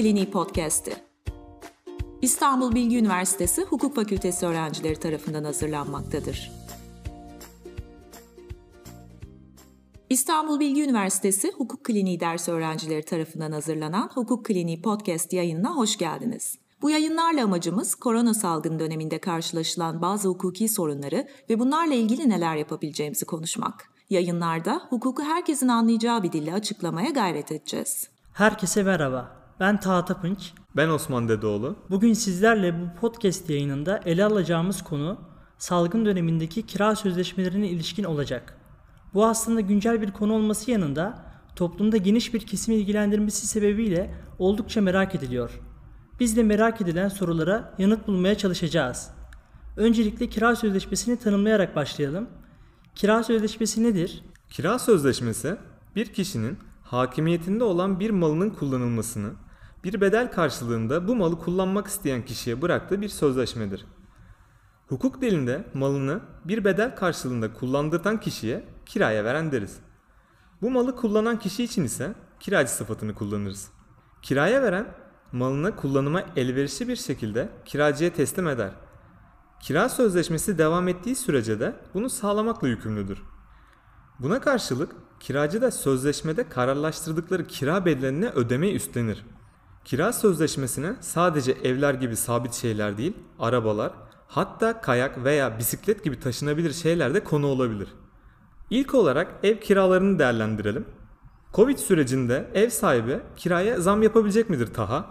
Kliniği Podcast'i. İstanbul Bilgi Üniversitesi Hukuk Fakültesi öğrencileri tarafından hazırlanmaktadır. İstanbul Bilgi Üniversitesi Hukuk Kliniği ders öğrencileri tarafından hazırlanan Hukuk Kliniği Podcast yayınına hoş geldiniz. Bu yayınlarla amacımız korona salgın döneminde karşılaşılan bazı hukuki sorunları ve bunlarla ilgili neler yapabileceğimizi konuşmak. Yayınlarda hukuku herkesin anlayacağı bir dille açıklamaya gayret edeceğiz. Herkese merhaba. Ben Taha Tapınç. Ben Osman Dedeoğlu. Bugün sizlerle bu podcast yayınında ele alacağımız konu salgın dönemindeki kira sözleşmelerine ilişkin olacak. Bu aslında güncel bir konu olması yanında toplumda geniş bir kesimi ilgilendirmesi sebebiyle oldukça merak ediliyor. Biz de merak edilen sorulara yanıt bulmaya çalışacağız. Öncelikle kira sözleşmesini tanımlayarak başlayalım. Kira sözleşmesi nedir? Kira sözleşmesi bir kişinin hakimiyetinde olan bir malının kullanılmasını bir bedel karşılığında bu malı kullanmak isteyen kişiye bıraktığı bir sözleşmedir. Hukuk dilinde malını bir bedel karşılığında kullandırtan kişiye kiraya veren deriz. Bu malı kullanan kişi için ise kiracı sıfatını kullanırız. Kiraya veren malını kullanıma elverişli bir şekilde kiracıya teslim eder. Kira sözleşmesi devam ettiği sürece de bunu sağlamakla yükümlüdür. Buna karşılık kiracı da sözleşmede kararlaştırdıkları kira bedelini ödemeyi üstlenir. Kira sözleşmesine sadece evler gibi sabit şeyler değil, arabalar, hatta kayak veya bisiklet gibi taşınabilir şeyler de konu olabilir. İlk olarak ev kiralarını değerlendirelim. Covid sürecinde ev sahibi kiraya zam yapabilecek midir Taha?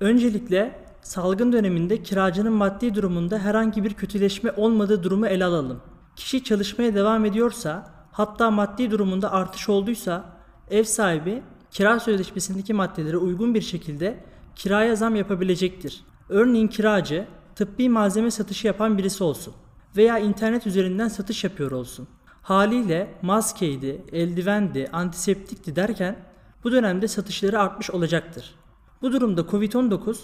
Öncelikle salgın döneminde kiracının maddi durumunda herhangi bir kötüleşme olmadığı durumu ele alalım. Kişi çalışmaya devam ediyorsa, hatta maddi durumunda artış olduysa ev sahibi kira sözleşmesindeki maddelere uygun bir şekilde kiraya zam yapabilecektir. Örneğin kiracı tıbbi malzeme satışı yapan birisi olsun veya internet üzerinden satış yapıyor olsun. Haliyle maskeydi, eldivendi, antiseptikti derken bu dönemde satışları artmış olacaktır. Bu durumda Covid-19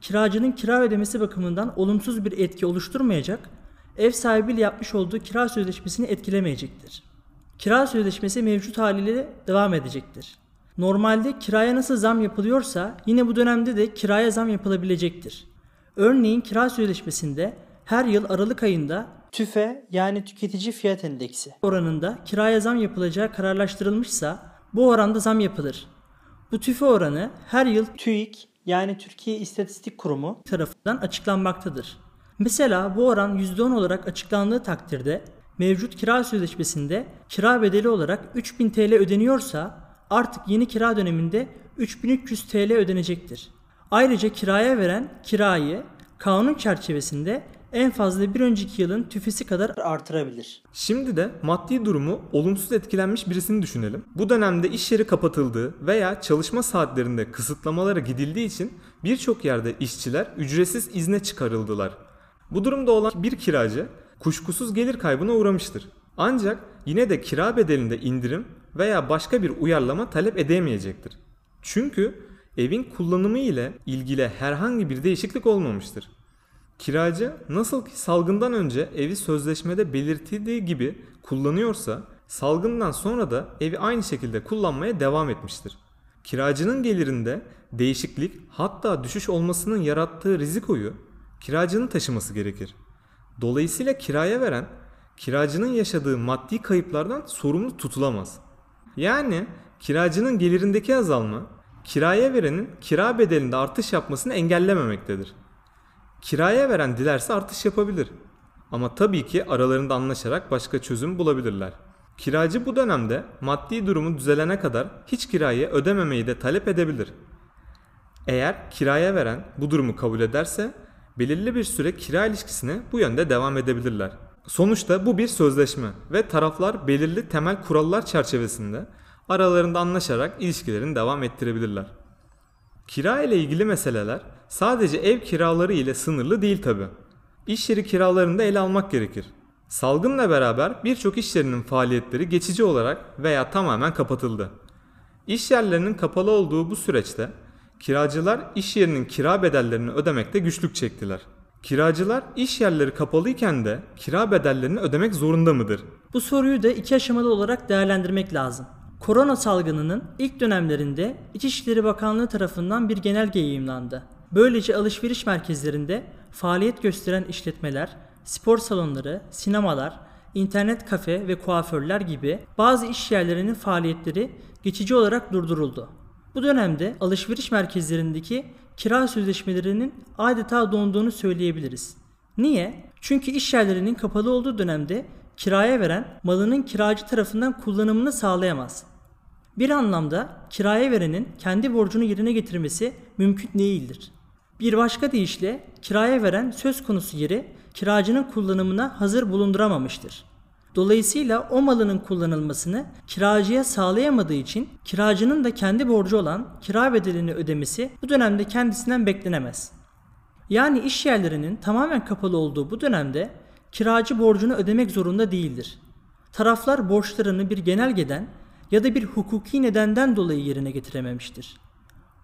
kiracının kira ödemesi bakımından olumsuz bir etki oluşturmayacak, ev sahibiyle yapmış olduğu kira sözleşmesini etkilemeyecektir. Kira sözleşmesi mevcut haliyle devam edecektir. Normalde kiraya nasıl zam yapılıyorsa yine bu dönemde de kiraya zam yapılabilecektir. Örneğin kira sözleşmesinde her yıl Aralık ayında TÜFE yani tüketici fiyat endeksi oranında kiraya zam yapılacağı kararlaştırılmışsa bu oranda zam yapılır. Bu TÜFE oranı her yıl TÜİK yani Türkiye İstatistik Kurumu tarafından açıklanmaktadır. Mesela bu oran %10 olarak açıklandığı takdirde mevcut kira sözleşmesinde kira bedeli olarak 3000 TL ödeniyorsa artık yeni kira döneminde 3300 TL ödenecektir. Ayrıca kiraya veren kirayı kanun çerçevesinde en fazla bir önceki yılın tüfesi kadar artırabilir. Şimdi de maddi durumu olumsuz etkilenmiş birisini düşünelim. Bu dönemde iş yeri kapatıldığı veya çalışma saatlerinde kısıtlamalara gidildiği için birçok yerde işçiler ücretsiz izne çıkarıldılar. Bu durumda olan bir kiracı kuşkusuz gelir kaybına uğramıştır. Ancak yine de kira bedelinde indirim veya başka bir uyarlama talep edemeyecektir. Çünkü evin kullanımı ile ilgili herhangi bir değişiklik olmamıştır. Kiracı nasıl ki salgından önce evi sözleşmede belirtildiği gibi kullanıyorsa salgından sonra da evi aynı şekilde kullanmaya devam etmiştir. Kiracının gelirinde değişiklik hatta düşüş olmasının yarattığı rizikoyu kiracının taşıması gerekir. Dolayısıyla kiraya veren kiracının yaşadığı maddi kayıplardan sorumlu tutulamaz. Yani kiracının gelirindeki azalma kiraya verenin kira bedelinde artış yapmasını engellememektedir. Kiraya veren dilerse artış yapabilir. Ama tabii ki aralarında anlaşarak başka çözüm bulabilirler. Kiracı bu dönemde maddi durumu düzelene kadar hiç kirayı ödememeyi de talep edebilir. Eğer kiraya veren bu durumu kabul ederse belirli bir süre kira ilişkisine bu yönde devam edebilirler. Sonuçta bu bir sözleşme ve taraflar belirli temel kurallar çerçevesinde aralarında anlaşarak ilişkilerini devam ettirebilirler. Kira ile ilgili meseleler sadece ev kiraları ile sınırlı değil tabi. İş yeri kiralarını da ele almak gerekir. Salgınla beraber birçok iş yerinin faaliyetleri geçici olarak veya tamamen kapatıldı. İş yerlerinin kapalı olduğu bu süreçte kiracılar iş yerinin kira bedellerini ödemekte güçlük çektiler. Kiracılar iş yerleri kapalıyken de kira bedellerini ödemek zorunda mıdır? Bu soruyu da iki aşamalı olarak değerlendirmek lazım. Korona salgınının ilk dönemlerinde İçişleri Bakanlığı tarafından bir genelge yayımlandı. Böylece alışveriş merkezlerinde faaliyet gösteren işletmeler, spor salonları, sinemalar, internet kafe ve kuaförler gibi bazı iş yerlerinin faaliyetleri geçici olarak durduruldu. Bu dönemde alışveriş merkezlerindeki kira sözleşmelerinin adeta donduğunu söyleyebiliriz. Niye? Çünkü iş yerlerinin kapalı olduğu dönemde kiraya veren malının kiracı tarafından kullanımını sağlayamaz. Bir anlamda kiraya verenin kendi borcunu yerine getirmesi mümkün değildir. Bir başka deyişle kiraya veren söz konusu yeri kiracının kullanımına hazır bulunduramamıştır. Dolayısıyla o malının kullanılmasını kiracıya sağlayamadığı için kiracının da kendi borcu olan kira bedelini ödemesi bu dönemde kendisinden beklenemez. Yani iş yerlerinin tamamen kapalı olduğu bu dönemde kiracı borcunu ödemek zorunda değildir. Taraflar borçlarını bir genelgeden ya da bir hukuki nedenden dolayı yerine getirememiştir.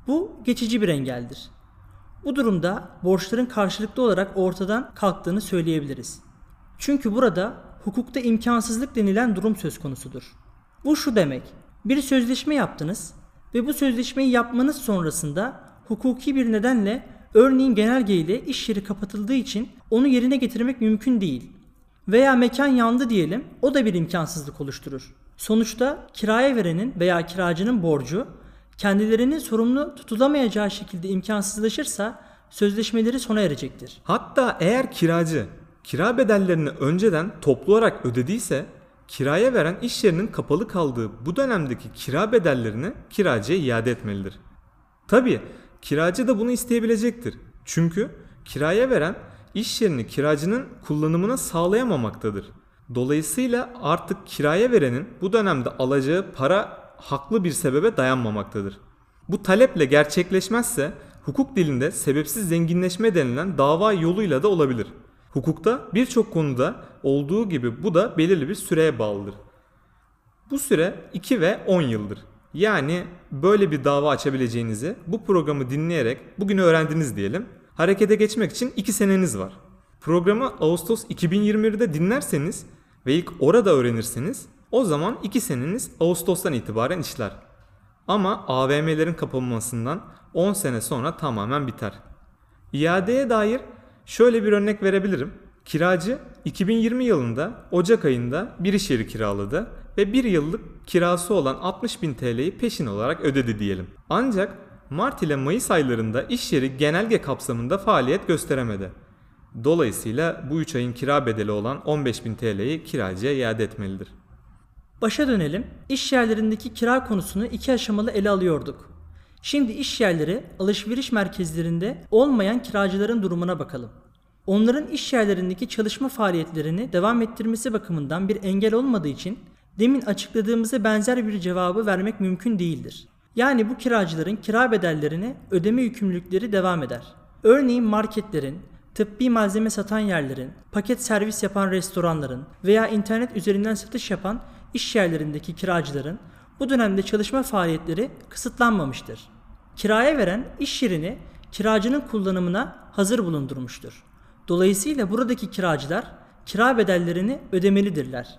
Bu geçici bir engeldir. Bu durumda borçların karşılıklı olarak ortadan kalktığını söyleyebiliriz. Çünkü burada hukukta imkansızlık denilen durum söz konusudur. Bu şu demek. Bir sözleşme yaptınız ve bu sözleşmeyi yapmanız sonrasında hukuki bir nedenle örneğin genelge ile iş yeri kapatıldığı için onu yerine getirmek mümkün değil. Veya mekan yandı diyelim o da bir imkansızlık oluşturur. Sonuçta kiraya verenin veya kiracının borcu kendilerinin sorumlu tutulamayacağı şekilde imkansızlaşırsa sözleşmeleri sona erecektir. Hatta eğer kiracı kira bedellerini önceden toplu olarak ödediyse kiraya veren iş yerinin kapalı kaldığı bu dönemdeki kira bedellerini kiracıya iade etmelidir. Tabi kiracı da bunu isteyebilecektir. Çünkü kiraya veren iş yerini kiracının kullanımına sağlayamamaktadır. Dolayısıyla artık kiraya verenin bu dönemde alacağı para haklı bir sebebe dayanmamaktadır. Bu taleple gerçekleşmezse hukuk dilinde sebepsiz zenginleşme denilen dava yoluyla da olabilir. Hukukta birçok konuda olduğu gibi bu da belirli bir süreye bağlıdır. Bu süre 2 ve 10 yıldır. Yani böyle bir dava açabileceğinizi bu programı dinleyerek bugün öğrendiniz diyelim. Harekete geçmek için 2 seneniz var. Programı Ağustos 2021'de dinlerseniz ve ilk orada öğrenirseniz o zaman 2 seneniz Ağustos'tan itibaren işler. Ama AVM'lerin kapanmasından 10 sene sonra tamamen biter. İadeye dair şöyle bir örnek verebilirim. Kiracı 2020 yılında Ocak ayında bir iş yeri kiraladı ve bir yıllık kirası olan 60 bin TL'yi peşin olarak ödedi diyelim. Ancak Mart ile Mayıs aylarında iş yeri genelge kapsamında faaliyet gösteremedi. Dolayısıyla bu 3 ayın kira bedeli olan 15 bin TL'yi kiracıya iade etmelidir. Başa dönelim. İş yerlerindeki kira konusunu iki aşamalı ele alıyorduk. Şimdi iş yerleri alışveriş merkezlerinde olmayan kiracıların durumuna bakalım. Onların iş yerlerindeki çalışma faaliyetlerini devam ettirmesi bakımından bir engel olmadığı için demin açıkladığımıza benzer bir cevabı vermek mümkün değildir. Yani bu kiracıların kira bedellerini ödeme yükümlülükleri devam eder. Örneğin marketlerin, tıbbi malzeme satan yerlerin, paket servis yapan restoranların veya internet üzerinden satış yapan iş yerlerindeki kiracıların bu dönemde çalışma faaliyetleri kısıtlanmamıştır. Kiraya veren iş yerini kiracının kullanımına hazır bulundurmuştur. Dolayısıyla buradaki kiracılar kira bedellerini ödemelidirler.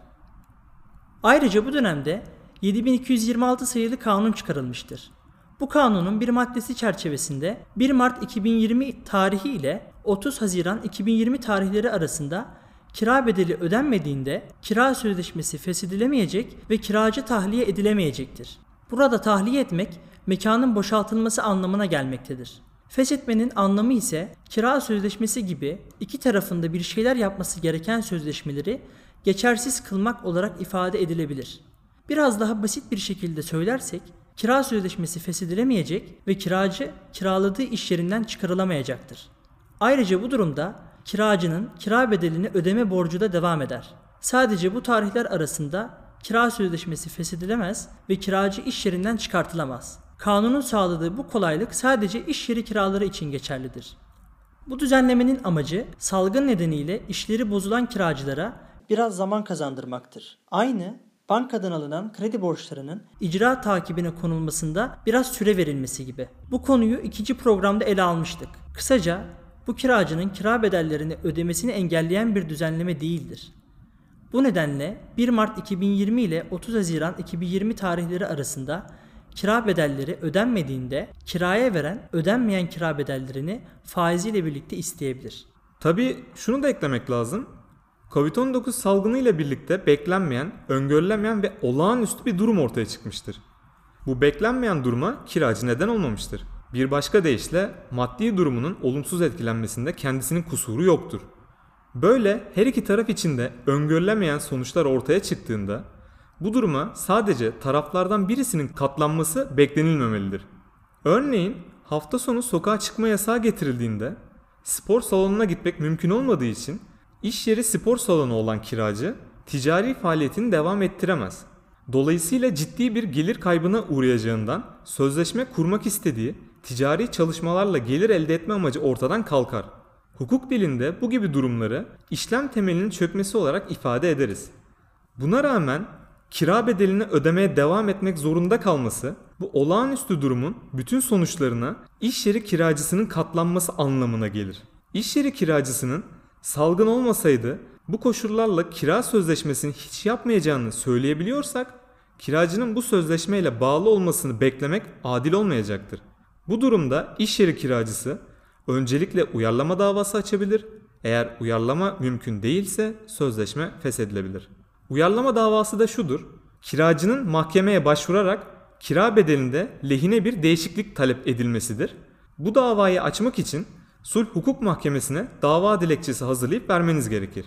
Ayrıca bu dönemde 7226 sayılı kanun çıkarılmıştır. Bu kanunun bir maddesi çerçevesinde 1 Mart 2020 tarihi ile 30 Haziran 2020 tarihleri arasında kira bedeli ödenmediğinde kira sözleşmesi feshedilemeyecek ve kiracı tahliye edilemeyecektir. Burada tahliye etmek mekanın boşaltılması anlamına gelmektedir. Feshetmenin anlamı ise kira sözleşmesi gibi iki tarafında bir şeyler yapması gereken sözleşmeleri geçersiz kılmak olarak ifade edilebilir. Biraz daha basit bir şekilde söylersek kira sözleşmesi feshedilemeyecek ve kiracı kiraladığı iş yerinden çıkarılamayacaktır. Ayrıca bu durumda kiracının kira bedelini ödeme borcu da devam eder. Sadece bu tarihler arasında kira sözleşmesi feshedilemez ve kiracı iş yerinden çıkartılamaz. Kanunun sağladığı bu kolaylık sadece iş yeri kiraları için geçerlidir. Bu düzenlemenin amacı salgın nedeniyle işleri bozulan kiracılara biraz zaman kazandırmaktır. Aynı bankadan alınan kredi borçlarının icra takibine konulmasında biraz süre verilmesi gibi. Bu konuyu ikinci programda ele almıştık. Kısaca bu kiracının kira bedellerini ödemesini engelleyen bir düzenleme değildir. Bu nedenle 1 Mart 2020 ile 30 Haziran 2020 tarihleri arasında kira bedelleri ödenmediğinde kiraya veren ödenmeyen kira bedellerini faiziyle birlikte isteyebilir. Tabii şunu da eklemek lazım. Covid-19 salgını ile birlikte beklenmeyen, öngörülemeyen ve olağanüstü bir durum ortaya çıkmıştır. Bu beklenmeyen duruma kiracı neden olmamıştır. Bir başka deyişle maddi durumunun olumsuz etkilenmesinde kendisinin kusuru yoktur. Böyle her iki taraf için de öngörülemeyen sonuçlar ortaya çıktığında bu duruma sadece taraflardan birisinin katlanması beklenilmemelidir. Örneğin hafta sonu sokağa çıkma yasağı getirildiğinde spor salonuna gitmek mümkün olmadığı için iş yeri spor salonu olan kiracı ticari faaliyetini devam ettiremez. Dolayısıyla ciddi bir gelir kaybına uğrayacağından sözleşme kurmak istediği ticari çalışmalarla gelir elde etme amacı ortadan kalkar. Hukuk dilinde bu gibi durumları işlem temelinin çökmesi olarak ifade ederiz. Buna rağmen kira bedelini ödemeye devam etmek zorunda kalması bu olağanüstü durumun bütün sonuçlarına iş yeri kiracısının katlanması anlamına gelir. İş yeri kiracısının salgın olmasaydı bu koşullarla kira sözleşmesini hiç yapmayacağını söyleyebiliyorsak kiracının bu sözleşmeyle bağlı olmasını beklemek adil olmayacaktır. Bu durumda iş yeri kiracısı öncelikle uyarlama davası açabilir. Eğer uyarlama mümkün değilse sözleşme feshedilebilir. Uyarlama davası da şudur. Kiracının mahkemeye başvurarak kira bedelinde lehine bir değişiklik talep edilmesidir. Bu davayı açmak için sulh hukuk mahkemesine dava dilekçesi hazırlayıp vermeniz gerekir.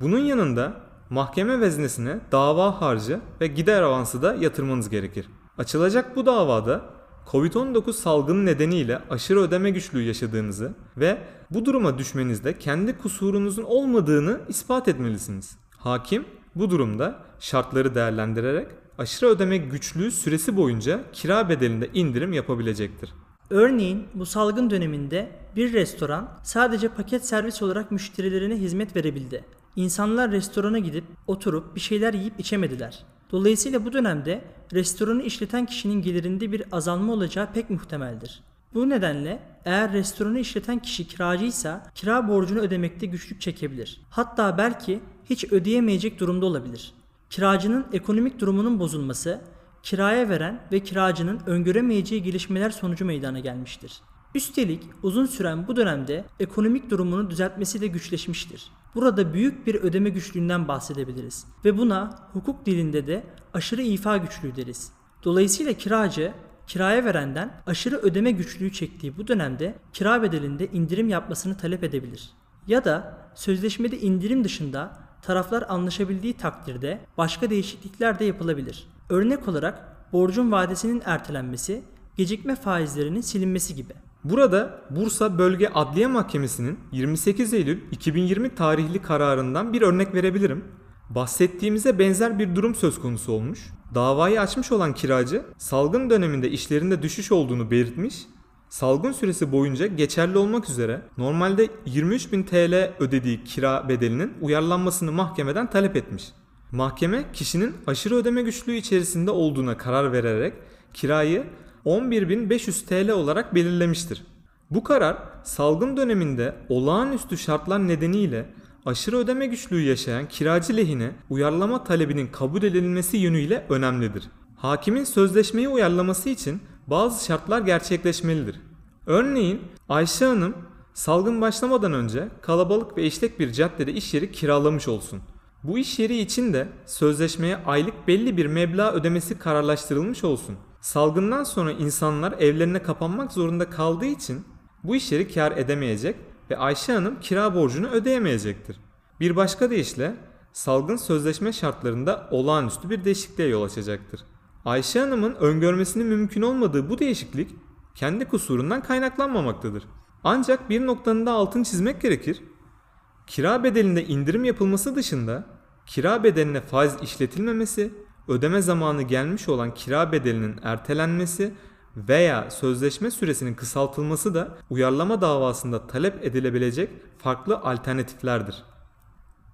Bunun yanında mahkeme veznesine dava harcı ve gider avansı da yatırmanız gerekir. Açılacak bu davada Covid-19 salgını nedeniyle aşırı ödeme güçlüğü yaşadığınızı ve bu duruma düşmenizde kendi kusurunuzun olmadığını ispat etmelisiniz. Hakim bu durumda şartları değerlendirerek aşırı ödeme güçlüğü süresi boyunca kira bedelinde indirim yapabilecektir. Örneğin bu salgın döneminde bir restoran sadece paket servis olarak müşterilerine hizmet verebildi. İnsanlar restorana gidip oturup bir şeyler yiyip içemediler. Dolayısıyla bu dönemde restoranı işleten kişinin gelirinde bir azalma olacağı pek muhtemeldir. Bu nedenle eğer restoranı işleten kişi kiracıysa kira borcunu ödemekte güçlük çekebilir. Hatta belki hiç ödeyemeyecek durumda olabilir. Kiracının ekonomik durumunun bozulması, kiraya veren ve kiracının öngöremeyeceği gelişmeler sonucu meydana gelmiştir. Üstelik uzun süren bu dönemde ekonomik durumunu düzeltmesi de güçleşmiştir. Burada büyük bir ödeme güçlüğünden bahsedebiliriz ve buna hukuk dilinde de aşırı ifa güçlüğü deriz. Dolayısıyla kiracı kiraya verenden aşırı ödeme güçlüğü çektiği bu dönemde kira bedelinde indirim yapmasını talep edebilir. Ya da sözleşmede indirim dışında taraflar anlaşabildiği takdirde başka değişiklikler de yapılabilir. Örnek olarak borcun vadesinin ertelenmesi, gecikme faizlerinin silinmesi gibi. Burada Bursa Bölge Adliye Mahkemesi'nin 28 Eylül 2020 tarihli kararından bir örnek verebilirim. Bahsettiğimize benzer bir durum söz konusu olmuş. Davayı açmış olan kiracı salgın döneminde işlerinde düşüş olduğunu belirtmiş. Salgın süresi boyunca geçerli olmak üzere normalde 23.000 TL ödediği kira bedelinin uyarlanmasını mahkemeden talep etmiş. Mahkeme kişinin aşırı ödeme güçlüğü içerisinde olduğuna karar vererek kirayı 11.500 TL olarak belirlemiştir. Bu karar salgın döneminde olağanüstü şartlar nedeniyle aşırı ödeme güçlüğü yaşayan kiracı lehine uyarlama talebinin kabul edilmesi yönüyle önemlidir. Hakimin sözleşmeyi uyarlaması için bazı şartlar gerçekleşmelidir. Örneğin Ayşe Hanım salgın başlamadan önce kalabalık ve işlek bir caddede iş yeri kiralamış olsun. Bu iş yeri için de sözleşmeye aylık belli bir meblağ ödemesi kararlaştırılmış olsun. Salgından sonra insanlar evlerine kapanmak zorunda kaldığı için bu iş yeri kar edemeyecek ve Ayşe Hanım kira borcunu ödeyemeyecektir. Bir başka deyişle salgın sözleşme şartlarında olağanüstü bir değişikliğe yol açacaktır. Ayşe Hanım'ın öngörmesinin mümkün olmadığı bu değişiklik kendi kusurundan kaynaklanmamaktadır. Ancak bir noktanın da altını çizmek gerekir. Kira bedelinde indirim yapılması dışında kira bedeline faiz işletilmemesi, ödeme zamanı gelmiş olan kira bedelinin ertelenmesi veya sözleşme süresinin kısaltılması da uyarlama davasında talep edilebilecek farklı alternatiflerdir.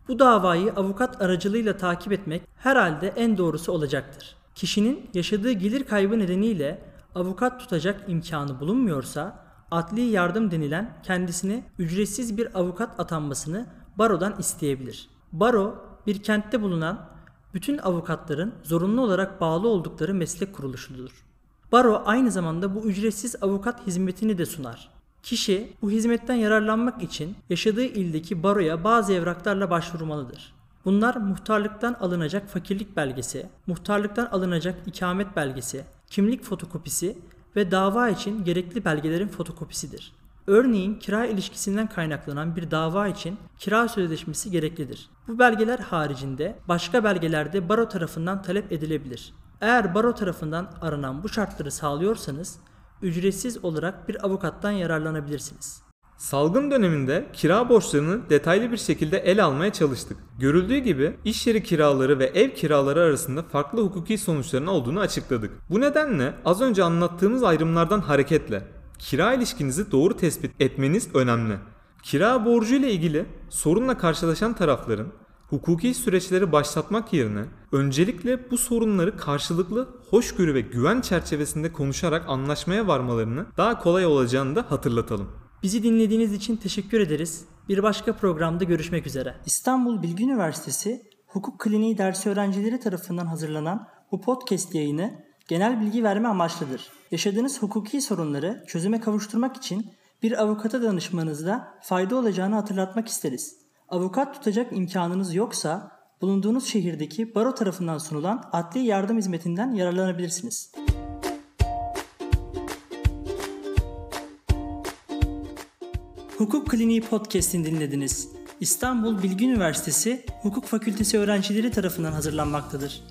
Bu davayı avukat aracılığıyla takip etmek herhalde en doğrusu olacaktır. Kişinin yaşadığı gelir kaybı nedeniyle avukat tutacak imkanı bulunmuyorsa adli yardım denilen kendisine ücretsiz bir avukat atanmasını barodan isteyebilir. Baro bir kentte bulunan bütün avukatların zorunlu olarak bağlı oldukları meslek kuruluşudur. Baro aynı zamanda bu ücretsiz avukat hizmetini de sunar. Kişi bu hizmetten yararlanmak için yaşadığı ildeki baroya bazı evraklarla başvurmalıdır. Bunlar muhtarlıktan alınacak fakirlik belgesi, muhtarlıktan alınacak ikamet belgesi, kimlik fotokopisi ve dava için gerekli belgelerin fotokopisidir. Örneğin kira ilişkisinden kaynaklanan bir dava için kira sözleşmesi gereklidir. Bu belgeler haricinde başka belgeler de baro tarafından talep edilebilir. Eğer baro tarafından aranan bu şartları sağlıyorsanız ücretsiz olarak bir avukattan yararlanabilirsiniz. Salgın döneminde kira borçlarını detaylı bir şekilde ele almaya çalıştık. Görüldüğü gibi iş yeri kiraları ve ev kiraları arasında farklı hukuki sonuçların olduğunu açıkladık. Bu nedenle az önce anlattığımız ayrımlardan hareketle kira ilişkinizi doğru tespit etmeniz önemli. Kira borcu ile ilgili sorunla karşılaşan tarafların hukuki süreçleri başlatmak yerine öncelikle bu sorunları karşılıklı hoşgörü ve güven çerçevesinde konuşarak anlaşmaya varmalarını daha kolay olacağını da hatırlatalım. Bizi dinlediğiniz için teşekkür ederiz. Bir başka programda görüşmek üzere. İstanbul Bilgi Üniversitesi Hukuk Kliniği dersi öğrencileri tarafından hazırlanan bu podcast yayını genel bilgi verme amaçlıdır. Yaşadığınız hukuki sorunları çözüme kavuşturmak için bir avukata danışmanızda fayda olacağını hatırlatmak isteriz. Avukat tutacak imkanınız yoksa bulunduğunuz şehirdeki baro tarafından sunulan adli yardım hizmetinden yararlanabilirsiniz. Hukuk Kliniği Podcast'ini dinlediniz. İstanbul Bilgi Üniversitesi Hukuk Fakültesi öğrencileri tarafından hazırlanmaktadır.